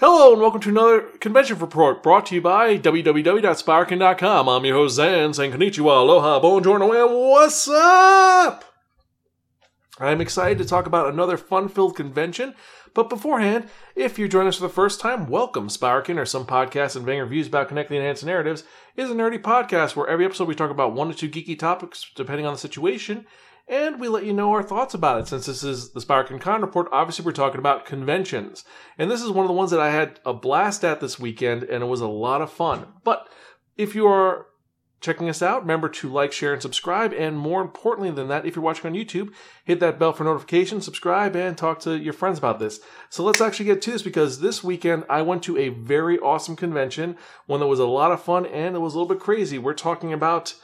Hello and welcome to another convention report brought to you by www.spiraken.com. I'm your host Xan saying konnichiwa, aloha, buongiorno, and what's up? I'm excited to talk about another fun-filled convention, but beforehand, if you're joining us for the first time, welcome. Spiraken, or some podcasts and vain reviews about connecting enhanced narratives, is a nerdy podcast where every episode we talk about one to two geeky topics depending on the situation, and we let you know our thoughts about it. Since this is the Spiraken Con report, obviously we're talking about conventions. And this is one of the ones that I had a blast at this weekend, and it was a lot of fun. But if you are checking us out, remember to like, share, and subscribe. And more importantly than that, if you're watching on YouTube, hit that bell for notifications, subscribe, and talk to your friends about this. So let's actually get to this because this weekend I went to a very awesome convention, one that was a lot of fun and it was a little bit crazy. We're talking about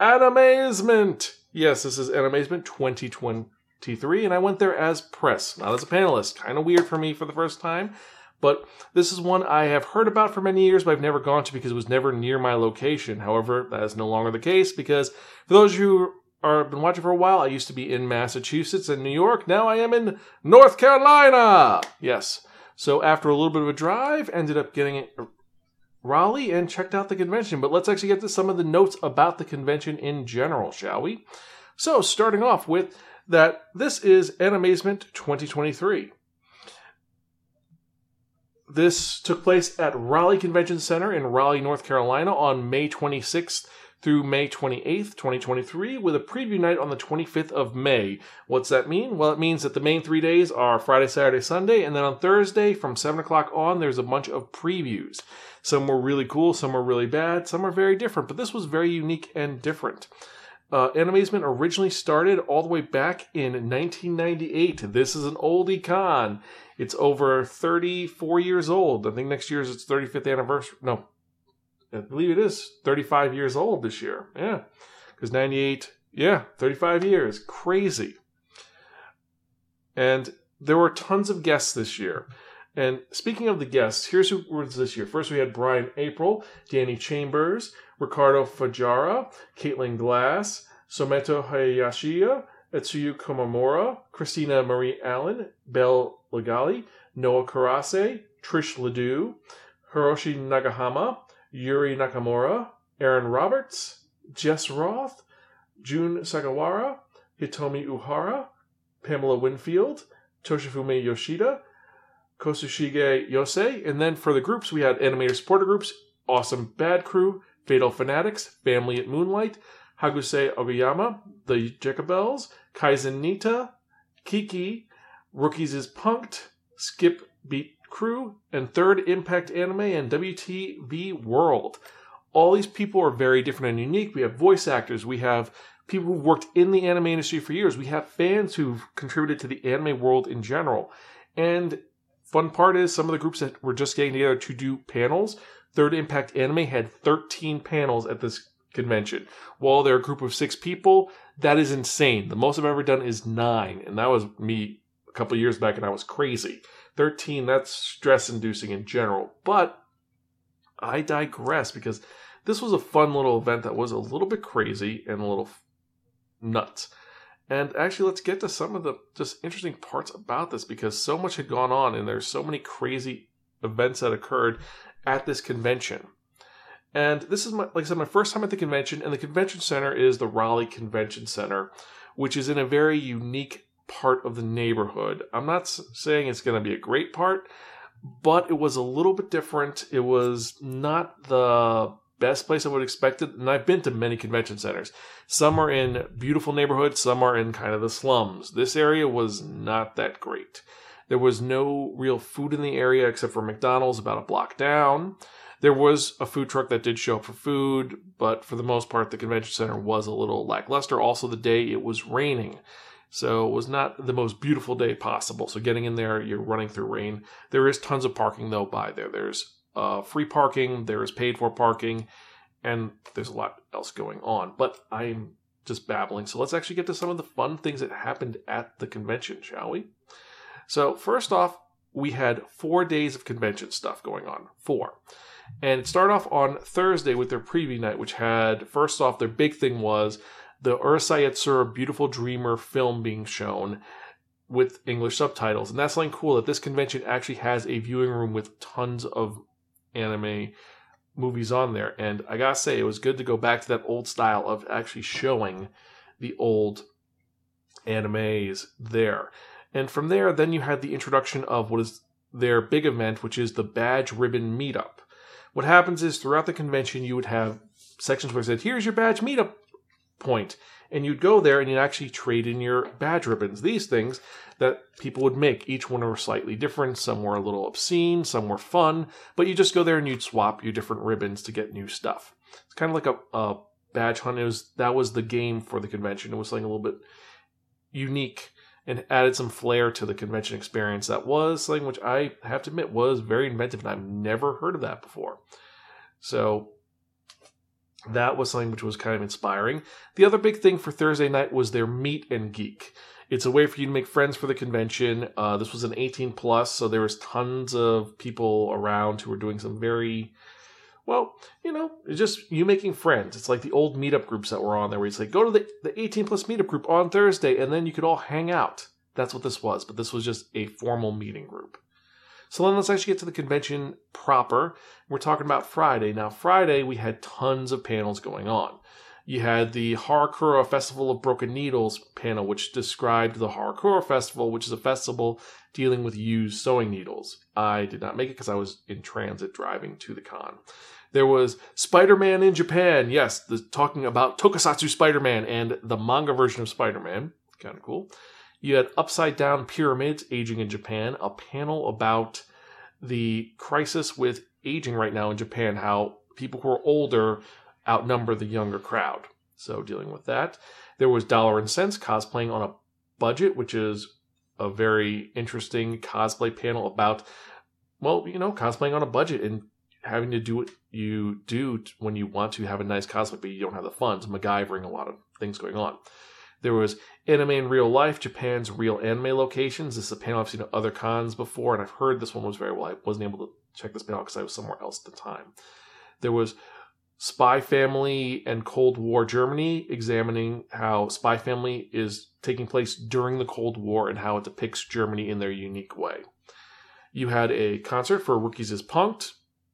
Animazement. Yes, this is Animazement 2023, and I went there as press, not as a panelist. Kind of weird for me for the first time, but this is one I have heard about for many years, but I've never gone to because it was never near my location. However, that is no longer the case because for those who are been watching for a while, I used to be in Massachusetts and New York. Now I am in North Carolina. Yes. So after a little bit of a drive, ended up getting Raleigh and checked out the convention. But let's actually get to some of the notes about the convention in general, shall we? So, starting off with that this is Animazement 2023. This took place at Raleigh Convention Center in Raleigh, North Carolina on May 26th through May 28th, 2023, with a preview night on the 25th of May. What's that mean? Well, it means that the main three days are Friday, Saturday, Sunday, and then on Thursday from 7 o'clock on, there's a bunch of previews. Some were really cool, some were really bad, some are very different, but this was very unique and different. Uh, Animazement originally started all the way back in 1998. This is an oldie con. It's over 34 years old. I think next year is its 35th anniversary. No, I believe it is 35 years old this year. Yeah, because 98, yeah, 35 years. Crazy. And there were tons of guests this year. And speaking of the guests, here's who was this year. First, we had Brian April, Danny Chambers, Ricardo Fajara, Caitlin Glass, Someto Hayashiya, Etsuyu Komamura, Christina Marie Allen, Belle Legali, Noah Karase, Trish Ledoux, Hiroshi Nagahama, Yuri Nakamura, Aaron Roberts, Jess Roth, June Sagawara, Hitomi Uhara, Pamela Winfield, Toshifumi Yoshida, Kosushige Yosei, and then for the groups we had animator supporter groups, Awesome Bad Crew, Fatal Fanatics, Family at Moonlight, Hagusei Oguyama, The Jekabels, Kaizen Nita, Kiki, ROOKiEZ is PUNK'D, Skip Beat Crew, and Third Impact Anime and WTV World. All these people are very different and unique. We have voice actors, we have people who've worked in the anime industry for years, we have fans who've contributed to the anime world in general. And fun part is some of the groups that were just getting together to do panels. Third Impact Anime had 13 panels at this convention. While they're a group of six people, that is insane. The most I've ever done is nine, and that was me a couple years back, and I was crazy. 13, that's stress inducing in general. But I digress because this was a fun little event that was a little bit crazy and a little nuts. And actually, let's get to some of the just interesting parts about this because so much had gone on and there's so many crazy events that occurred at this convention. And this is my, like I said, my first time at the convention, and the convention center is the Raleigh Convention Center, which is in a very unique part of the neighborhood. I'm not saying it's going to be a great part, but it was a little bit different. It was not the best place I would expect it. And I've been to many convention centers. Some are in beautiful neighborhoods, some are in kind of the slums. This area was not that great. There was no real food in the area except for McDonald's about a block down. There was a food truck that did show up for food, but for the most part, the convention center was a little lackluster. Also, the day it was raining. So it was not the most beautiful day possible. So getting in there, you're running through rain. There is tons of parking though by there. There's uh, free parking, there is paid for parking, and there's a lot else going on. But I'm just babbling. So let's actually get to some of the fun things that happened at the convention, shall we? So first off, we had four days of convention stuff going on. Four. And it started off on Thursday with their preview night, which had, first off, their big thing was the Urusei Yatsura Beautiful Dreamer film being shown. with English subtitles. And that's something cool that this convention actually has a viewing room with tons of anime movies on there. And I gotta say, it was good to go back to that old style of actually showing the old animes there. And from there, then you had the introduction of what is their big event, which is the Badge Ribbon Meetup. What happens is throughout the convention, you would have sections where it said, here's your badge meetup point. And you'd go there and you'd actually trade in your badge ribbons. These things that people would make. Each one were slightly different. Some were a little obscene, some were fun, but you just go there and you'd swap your different ribbons to get new stuff. It's kind of like a, a badge hunt. It was that was the game for the convention. It was something a little bit unique and added some flair to the convention experience. That was something which I have to admit was very inventive, and I've never heard of that before. So that was something which was kind of inspiring. The other big thing for Thursday night was their meet and geek. It's a way for you to make friends for the convention. Uh, this was an 18 plus, so there was tons of people around who were doing some very well, you know, just you making friends. It's like the old meetup groups that were on there where you say, go to the, the 18 plus meetup group on Thursday, and then you could all hang out. That's what this was, but this was just a formal meeting group. So then let's actually get to the convention proper. We're talking about Friday. Now, Friday, we had tons of panels going on. You had the Harakura Festival of Broken Needles panel, which described the Harakura Festival, which is a festival dealing with used sewing needles. I did not make it because I was in transit driving to the con. There was Spider Man in Japan. Yes, the, talking about Tokusatsu Spider Man and the manga version of Spider Man. Kind of cool. You had Upside Down Pyramids Aging in Japan, a panel about the crisis with aging right now in Japan, how people who are older outnumber the younger crowd. So, dealing with that. There was Dollar and Cents cosplaying on a budget, which is a very interesting cosplay panel about, well, you know, cosplaying on a budget and having to do what you do when you want to have a nice cosplay, but you don't have the funds, MacGyvering a lot of things going on. There was Anime in Real Life, Japan's real anime locations. This is a panel I've seen at other cons before, and I've heard this one was very well. I wasn't able to check this panel because I was somewhere else at the time. There was Spy Family and Cold War Germany, examining how Spy Family is taking place during the Cold War and how it depicts Germany in their unique way. You had a concert for ROOKiEZ is PUNK'D,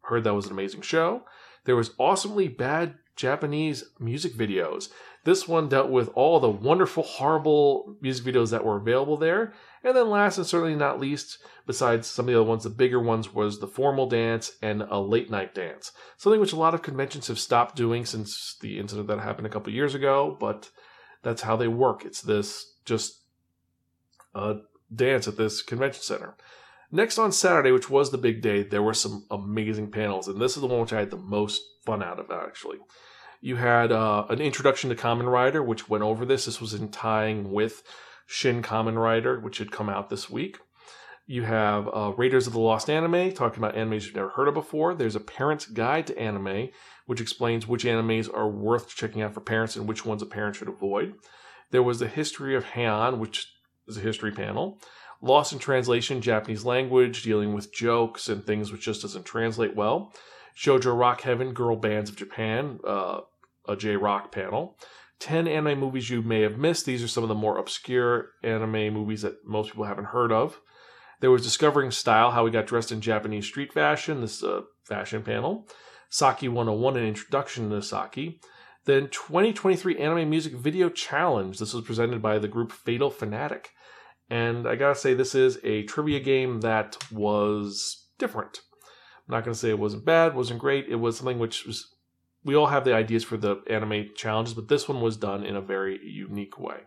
Heard that was an amazing show. There was awesomely bad Japanese music videos. This one dealt with all the wonderful, horrible music videos that were available there. And then last and certainly not least, besides some of the other ones, the bigger ones was the formal dance and a late night dance. Something which a lot of conventions have stopped doing since the incident that happened a couple years ago, but that's how they work. It's this just a dance at this convention center. Next on Saturday, which was the big day, there were some amazing panels, and this is the one which I had the most fun out of actually. You had uh, an introduction to Kamen Rider, which went over this. This was in tying with Shin Kamen Rider, which had come out this week. You have uh, Raiders of the Lost Anime, talking about animes you've never heard of before. There's a parent's guide to anime, which explains which animes are worth checking out for parents and which ones a parent should avoid. There was the history of Heian, which is a history panel. Lost in Translation, Japanese language, dealing with jokes and things which just doesn't translate well. Shoujo Rock Heaven, Girl Bands of Japan, uh, a J Rock panel. 10 anime movies you may have missed. These are some of the more obscure anime movies that most people haven't heard of. There was Discovering Style, how we got dressed in Japanese street fashion. This is a fashion panel. Saki 101, an introduction to Saki. Then 2023 Anime Music Video Challenge. This was presented by the group Fatal Fanatic. And I gotta say, this is a trivia game that was different. I'm not gonna say it wasn't bad, wasn't great. It was something which was. We all have the ideas for the anime challenges, but this one was done in a very unique way.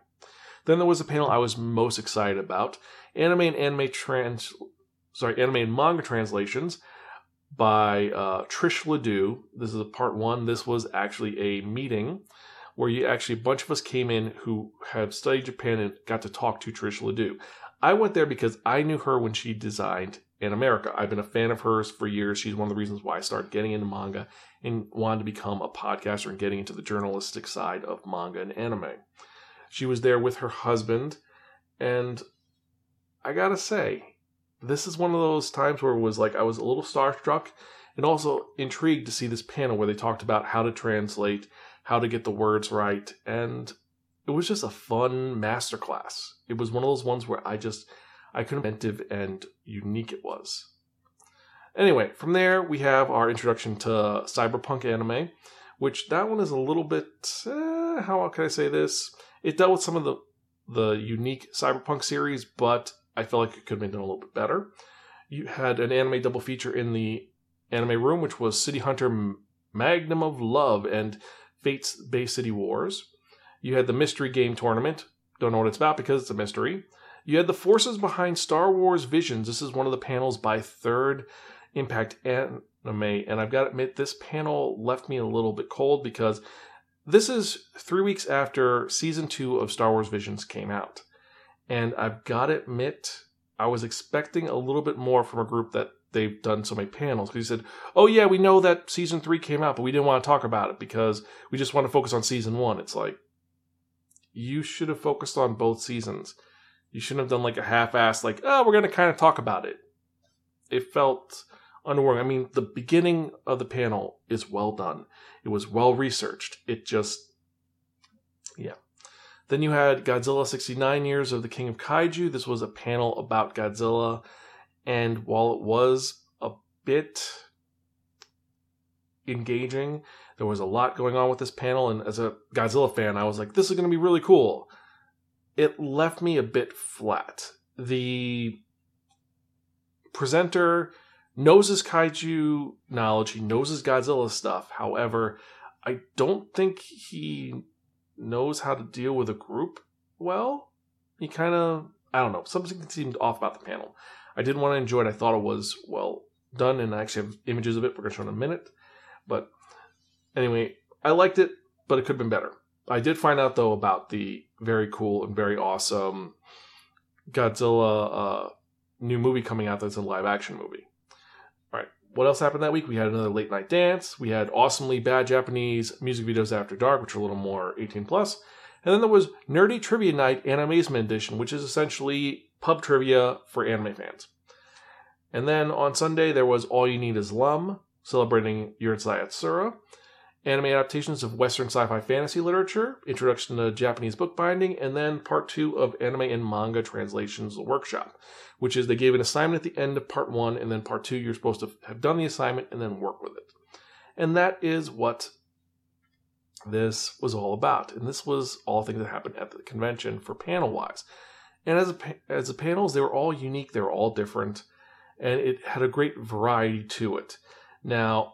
Then there was a panel I was most excited about: anime and anime trans, sorry, anime and manga translations by uh, Trish Ledoux. This is a part one. This was actually a meeting where you actually a bunch of us came in who have studied Japan and got to talk to Trish Ledoux. I went there because I knew her when she designed Animerica. I've been a fan of hers for years. She's one of the reasons why I started getting into manga and wanted to become a podcaster and getting into the journalistic side of manga and anime. She was there with her husband, and I gotta say, this is one of those times where it was like I was a little starstruck and also intrigued to see this panel where they talked about how to translate how to get the words right. And it was just a fun masterclass. It was one of those ones where I just I couldn't inventive and unique it was. Anyway, from there we have our introduction to cyberpunk anime, which that one is a little bit eh, how can I say this? It dealt with some of the the unique cyberpunk series, but I feel like it could have been done a little bit better. You had an anime double feature in the anime room, which was City Hunter Magnum of Love and Fate's Bay City Wars. You had the Mystery Game Tournament. Don't know what it's about because it's a mystery. You had the forces behind Star Wars Visions. This is one of the panels by Third Impact Anime. And I've got to admit, this panel left me a little bit cold because this is three weeks after season two of Star Wars Visions came out. And I've got to admit, I was expecting a little bit more from a group that they've done so many panels. Because he said, Oh, yeah, we know that season three came out, but we didn't want to talk about it because we just want to focus on season one. It's like, you should have focused on both seasons. You shouldn't have done like a half ass, like, oh, we're going to kind of talk about it. It felt underwhelming. I mean, the beginning of the panel is well done, it was well researched. It just, yeah. Then you had Godzilla 69 Years of the King of Kaiju. This was a panel about Godzilla. And while it was a bit engaging, there was a lot going on with this panel. And as a Godzilla fan, I was like, this is going to be really cool. It left me a bit flat. The presenter knows his kaiju knowledge, he knows his Godzilla stuff. However, I don't think he knows how to deal with a group well. He kind of, I don't know, something seemed off about the panel. I didn't want to enjoy it. I thought it was well done, and I actually have images of it. We're going to show in a minute. But anyway, I liked it, but it could have been better. I did find out, though, about the very cool and very awesome Godzilla uh, new movie coming out that's a live action movie. All right, what else happened that week? We had another late night dance. We had awesomely bad Japanese music videos after dark, which are a little more 18 plus. And then there was Nerdy Trivia Night Animazement Edition, which is essentially pub trivia for anime fans. And then on Sunday, there was All You Need Is Lum, celebrating Urusei Yatsura, anime adaptations of Western sci fi fantasy literature, introduction to Japanese bookbinding, and then part two of anime and manga translations workshop, which is they gave an assignment at the end of part one, and then part two, you're supposed to have done the assignment and then work with it. And that is what this was all about. And this was all things that happened at the convention for panel wise. And as a, as the panels, they were all unique, they were all different, and it had a great variety to it. Now,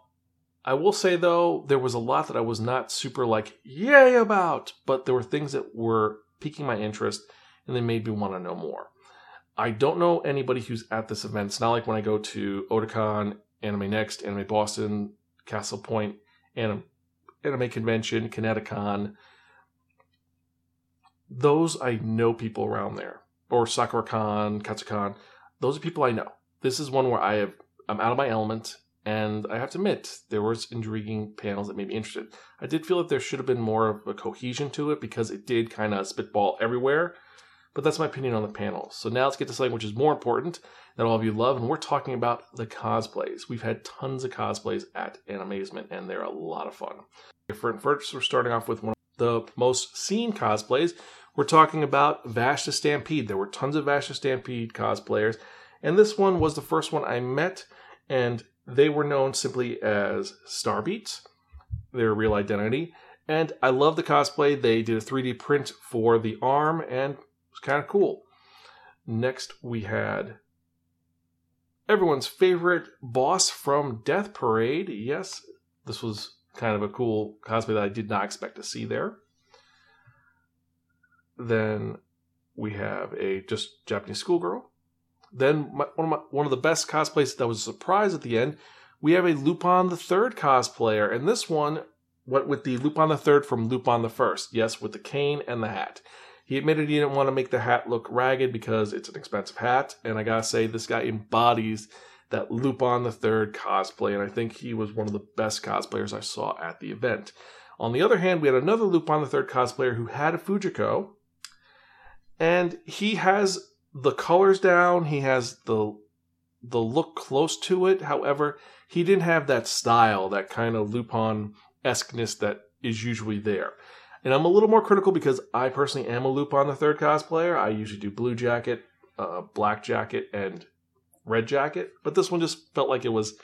I will say though, there was a lot that I was not super like yay about, but there were things that were piquing my interest and they made me want to know more. I don't know anybody who's at this event. It's not like when I go to Otakon, Anime Next, Anime Boston, Castle Point, Anime, Anime Convention, Kineticon. Those I know people around there, or SakuraCon, Katsucon. Those are people I know. This is one where I have I'm out of my element and I have to admit, there was intriguing panels that made me interested. I did feel that there should have been more of a cohesion to it because it did kind of spitball everywhere. But that's my opinion on the panels. So now let's get to something which is more important that all of you love, and we're talking about the cosplays. We've had tons of cosplays at Animazement, and they're a lot of fun. Different First, we're starting off with one of the most seen cosplays. We're talking about Vash the Stampede. There were tons of Vash the Stampede cosplayers, and this one was the first one I met, and they were known simply as Starbeats, their real identity. And I love the cosplay. They did a 3D print for the arm and it was kind of cool. Next, we had everyone's favorite boss from Death Parade. Yes, this was kind of a cool cosplay that I did not expect to see there. Then we have a just Japanese schoolgirl. Then my, one of my, one of the best cosplays that was a surprise at the end. We have a Lupin the Third cosplayer, and this one, went with the Lupin the Third from Lupin the First, yes, with the cane and the hat. He admitted he didn't want to make the hat look ragged because it's an expensive hat, and I gotta say this guy embodies that Lupin the Third cosplay, and I think he was one of the best cosplayers I saw at the event. On the other hand, we had another Lupin the Third cosplayer who had a Fujiko, and he has the colors down. He has the the look close to it. However, he didn't have that style, that kind of Lupin esqueness that is usually there. And I'm a little more critical because I personally am a Lupin the Third cosplayer. I usually do Blue Jacket, uh, Black Jacket, and Red Jacket. But this one just felt like it was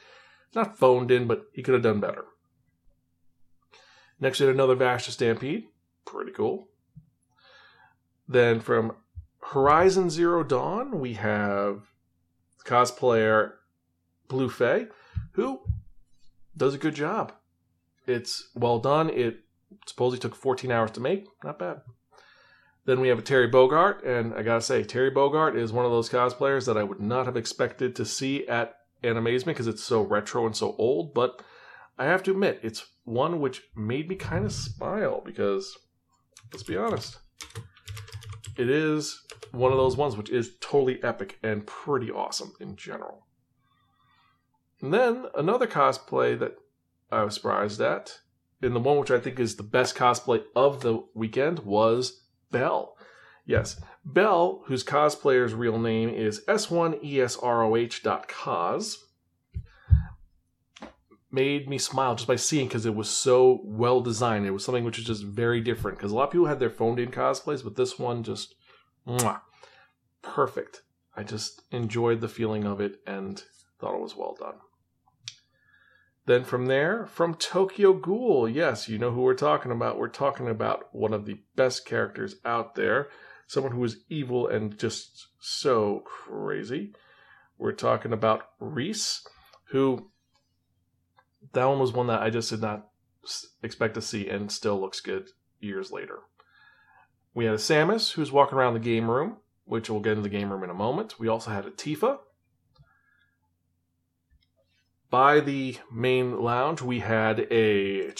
not phoned in, but he could have done better. Next, we had another Vash the Stampede. Pretty cool. Then from Horizon Zero Dawn, we have cosplayer Blue Fey, who does a good job. It's well done. It supposedly took 14 hours to make. Not bad. Then we have a Terry Bogard, and I gotta say, Terry Bogard is one of those cosplayers that I would not have expected to see at Animazement because it's so retro and so old. But I have to admit, it's one which made me kind of smile because, let's be honest, it is one of those ones which is totally epic and pretty awesome in general. And then another cosplay that I was surprised at, and the one which I think is the best cosplay of the weekend, was Belle. Yes, Belle, whose cosplayer's real name is S1ESROH.cos, made me smile just by seeing because it was so well designed. It was something which was just very different because a lot of people had their phoned in cosplays, but this one just mwah, perfect. I just enjoyed the feeling of it and thought it was well done. Then from there, from Tokyo Ghoul, yes, you know who we're talking about. We're talking about one of the best characters out there, someone who is evil and just so crazy. We're talking about Rize, who that one was one that I just did not expect to see and still looks good years later. We had a Samus who's walking around the game room, which we'll get into the game room in a moment. We also had a Tifa, by the main lounge, we had a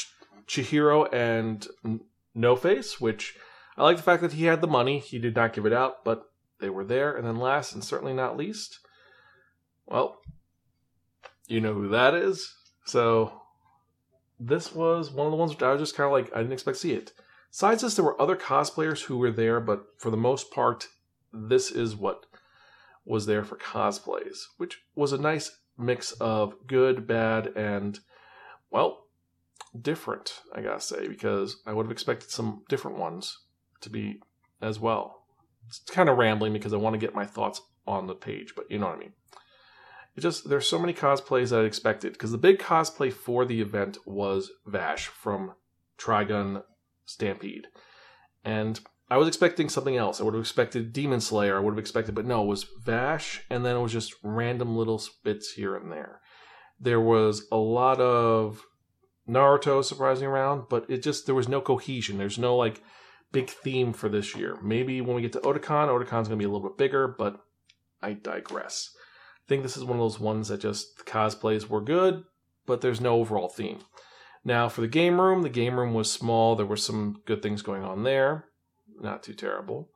Chihiro and No Face, which I like the fact that he had the money. He did not give it out, but they were there. And then last and certainly not least, well, you know who that is. So this was one of the ones which I was just kind of like, I didn't expect to see it. Besides this, there were other cosplayers who were there, but for the most part, this is what was there for cosplays, which was a nice mix of good, bad, and, well, different, I gotta say, because I would have expected some different ones to be as well. It's kind of rambling because I want to get my thoughts on the page, but you know what I mean. It just there's so many cosplays that I expected because the big cosplay for the event was Vash from Trigun Stampede, and I was expecting something else. I would have expected Demon Slayer. I would have expected, but no, it was Vash, and then it was just random little bits here and there. There was a lot of Naruto surprising around, but it just there was no cohesion. There's no like big theme for this year. Maybe when we get to Otakon, Otakon's gonna be a little bit bigger, but I digress. I think this is one of those ones that just the cosplays were good, but there's no overall theme. Now for the game room, the game room was small. There were some good things going on there not too terrible.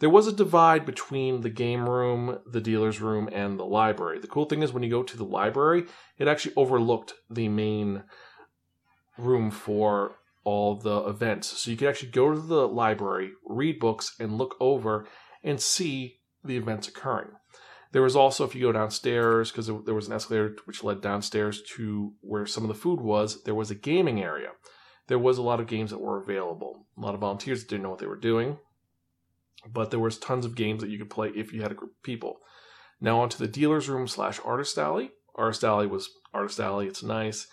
There was a divide between the game room, the dealer's room, and the library. The cool thing is when you go to the library, it actually overlooked the main room for all the events. So you could actually go to the library, read books, and look over and see the events occurring. There was also, if you go downstairs, because there was an escalator which led downstairs to where some of the food was, there was a gaming area there was a lot of games that were available. A lot of volunteers didn't know what they were doing, but there was tons of games that you could play if you had a group of people. Now onto the dealer's room slash artist alley. Artist alley was artist alley. It's nice.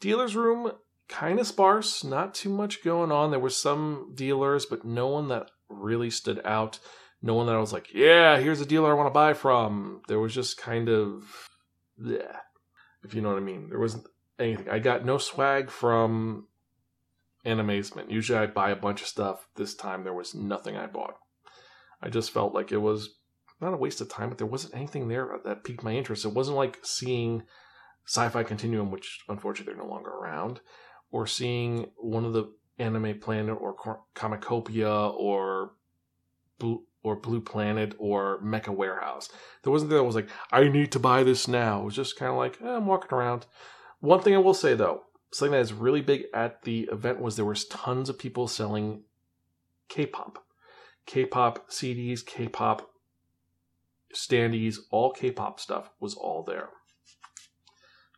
Dealer's room kind of sparse. Not too much going on. There were some dealers, but no one that really stood out. No one that I was like, yeah, here's a dealer I want to buy from. There was just kind of, yeah, if you know what I mean. There wasn't anything. I got no swag from Animazement. Usually I buy a bunch of stuff. This time there was nothing I bought. I just felt like it was not a waste of time, but there wasn't anything there that piqued my interest. It wasn't like seeing Sci Fi Continuum, which unfortunately they're no longer around, or seeing one of the Anime Planet or Comicopia or Or Blue Planet or Mecha Warehouse. There wasn't that was like, I need to buy this now. It was just kind of like, eh, I'm walking around. One thing I will say though, something that is really big at the event was there was tons of people selling K-pop, K-pop CDs, K-pop standees, all K-pop stuff was all there.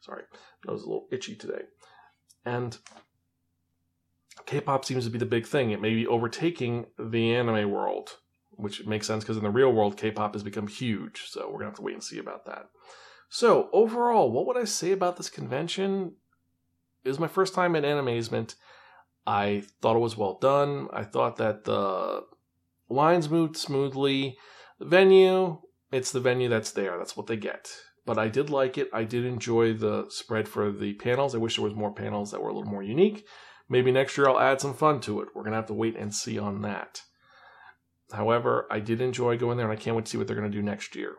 Sorry, I was a little itchy today, and K-pop seems to be the big thing. It may be overtaking the anime world, which makes sense because in the real world, K-pop has become huge. So we're gonna have to wait and see about that. So overall, what would I say about this convention? It was my first time at Animazement. I thought it was well done. I thought that the lines moved smoothly. The venue, it's the venue that's there. That's what they get. But I did like it. I did enjoy the spread for the panels. I wish there was more panels that were a little more unique. Maybe next year I'll add some fun to it. We're to have to wait and see on that. However, I did enjoy going there and I can't wait to see what they're going to do next year.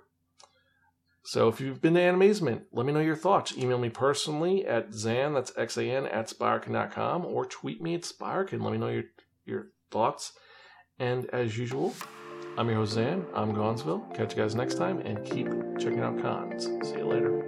So if you've been to Animazement, let me know your thoughts. Email me personally at Xan, that's X-A-N, at Spiraken.com, or tweet me at Spiraken. Let me know your, your thoughts. And as usual, I'm your host, Xan. I'm Gonzville. Catch you guys next time, and keep checking out cons. See you later.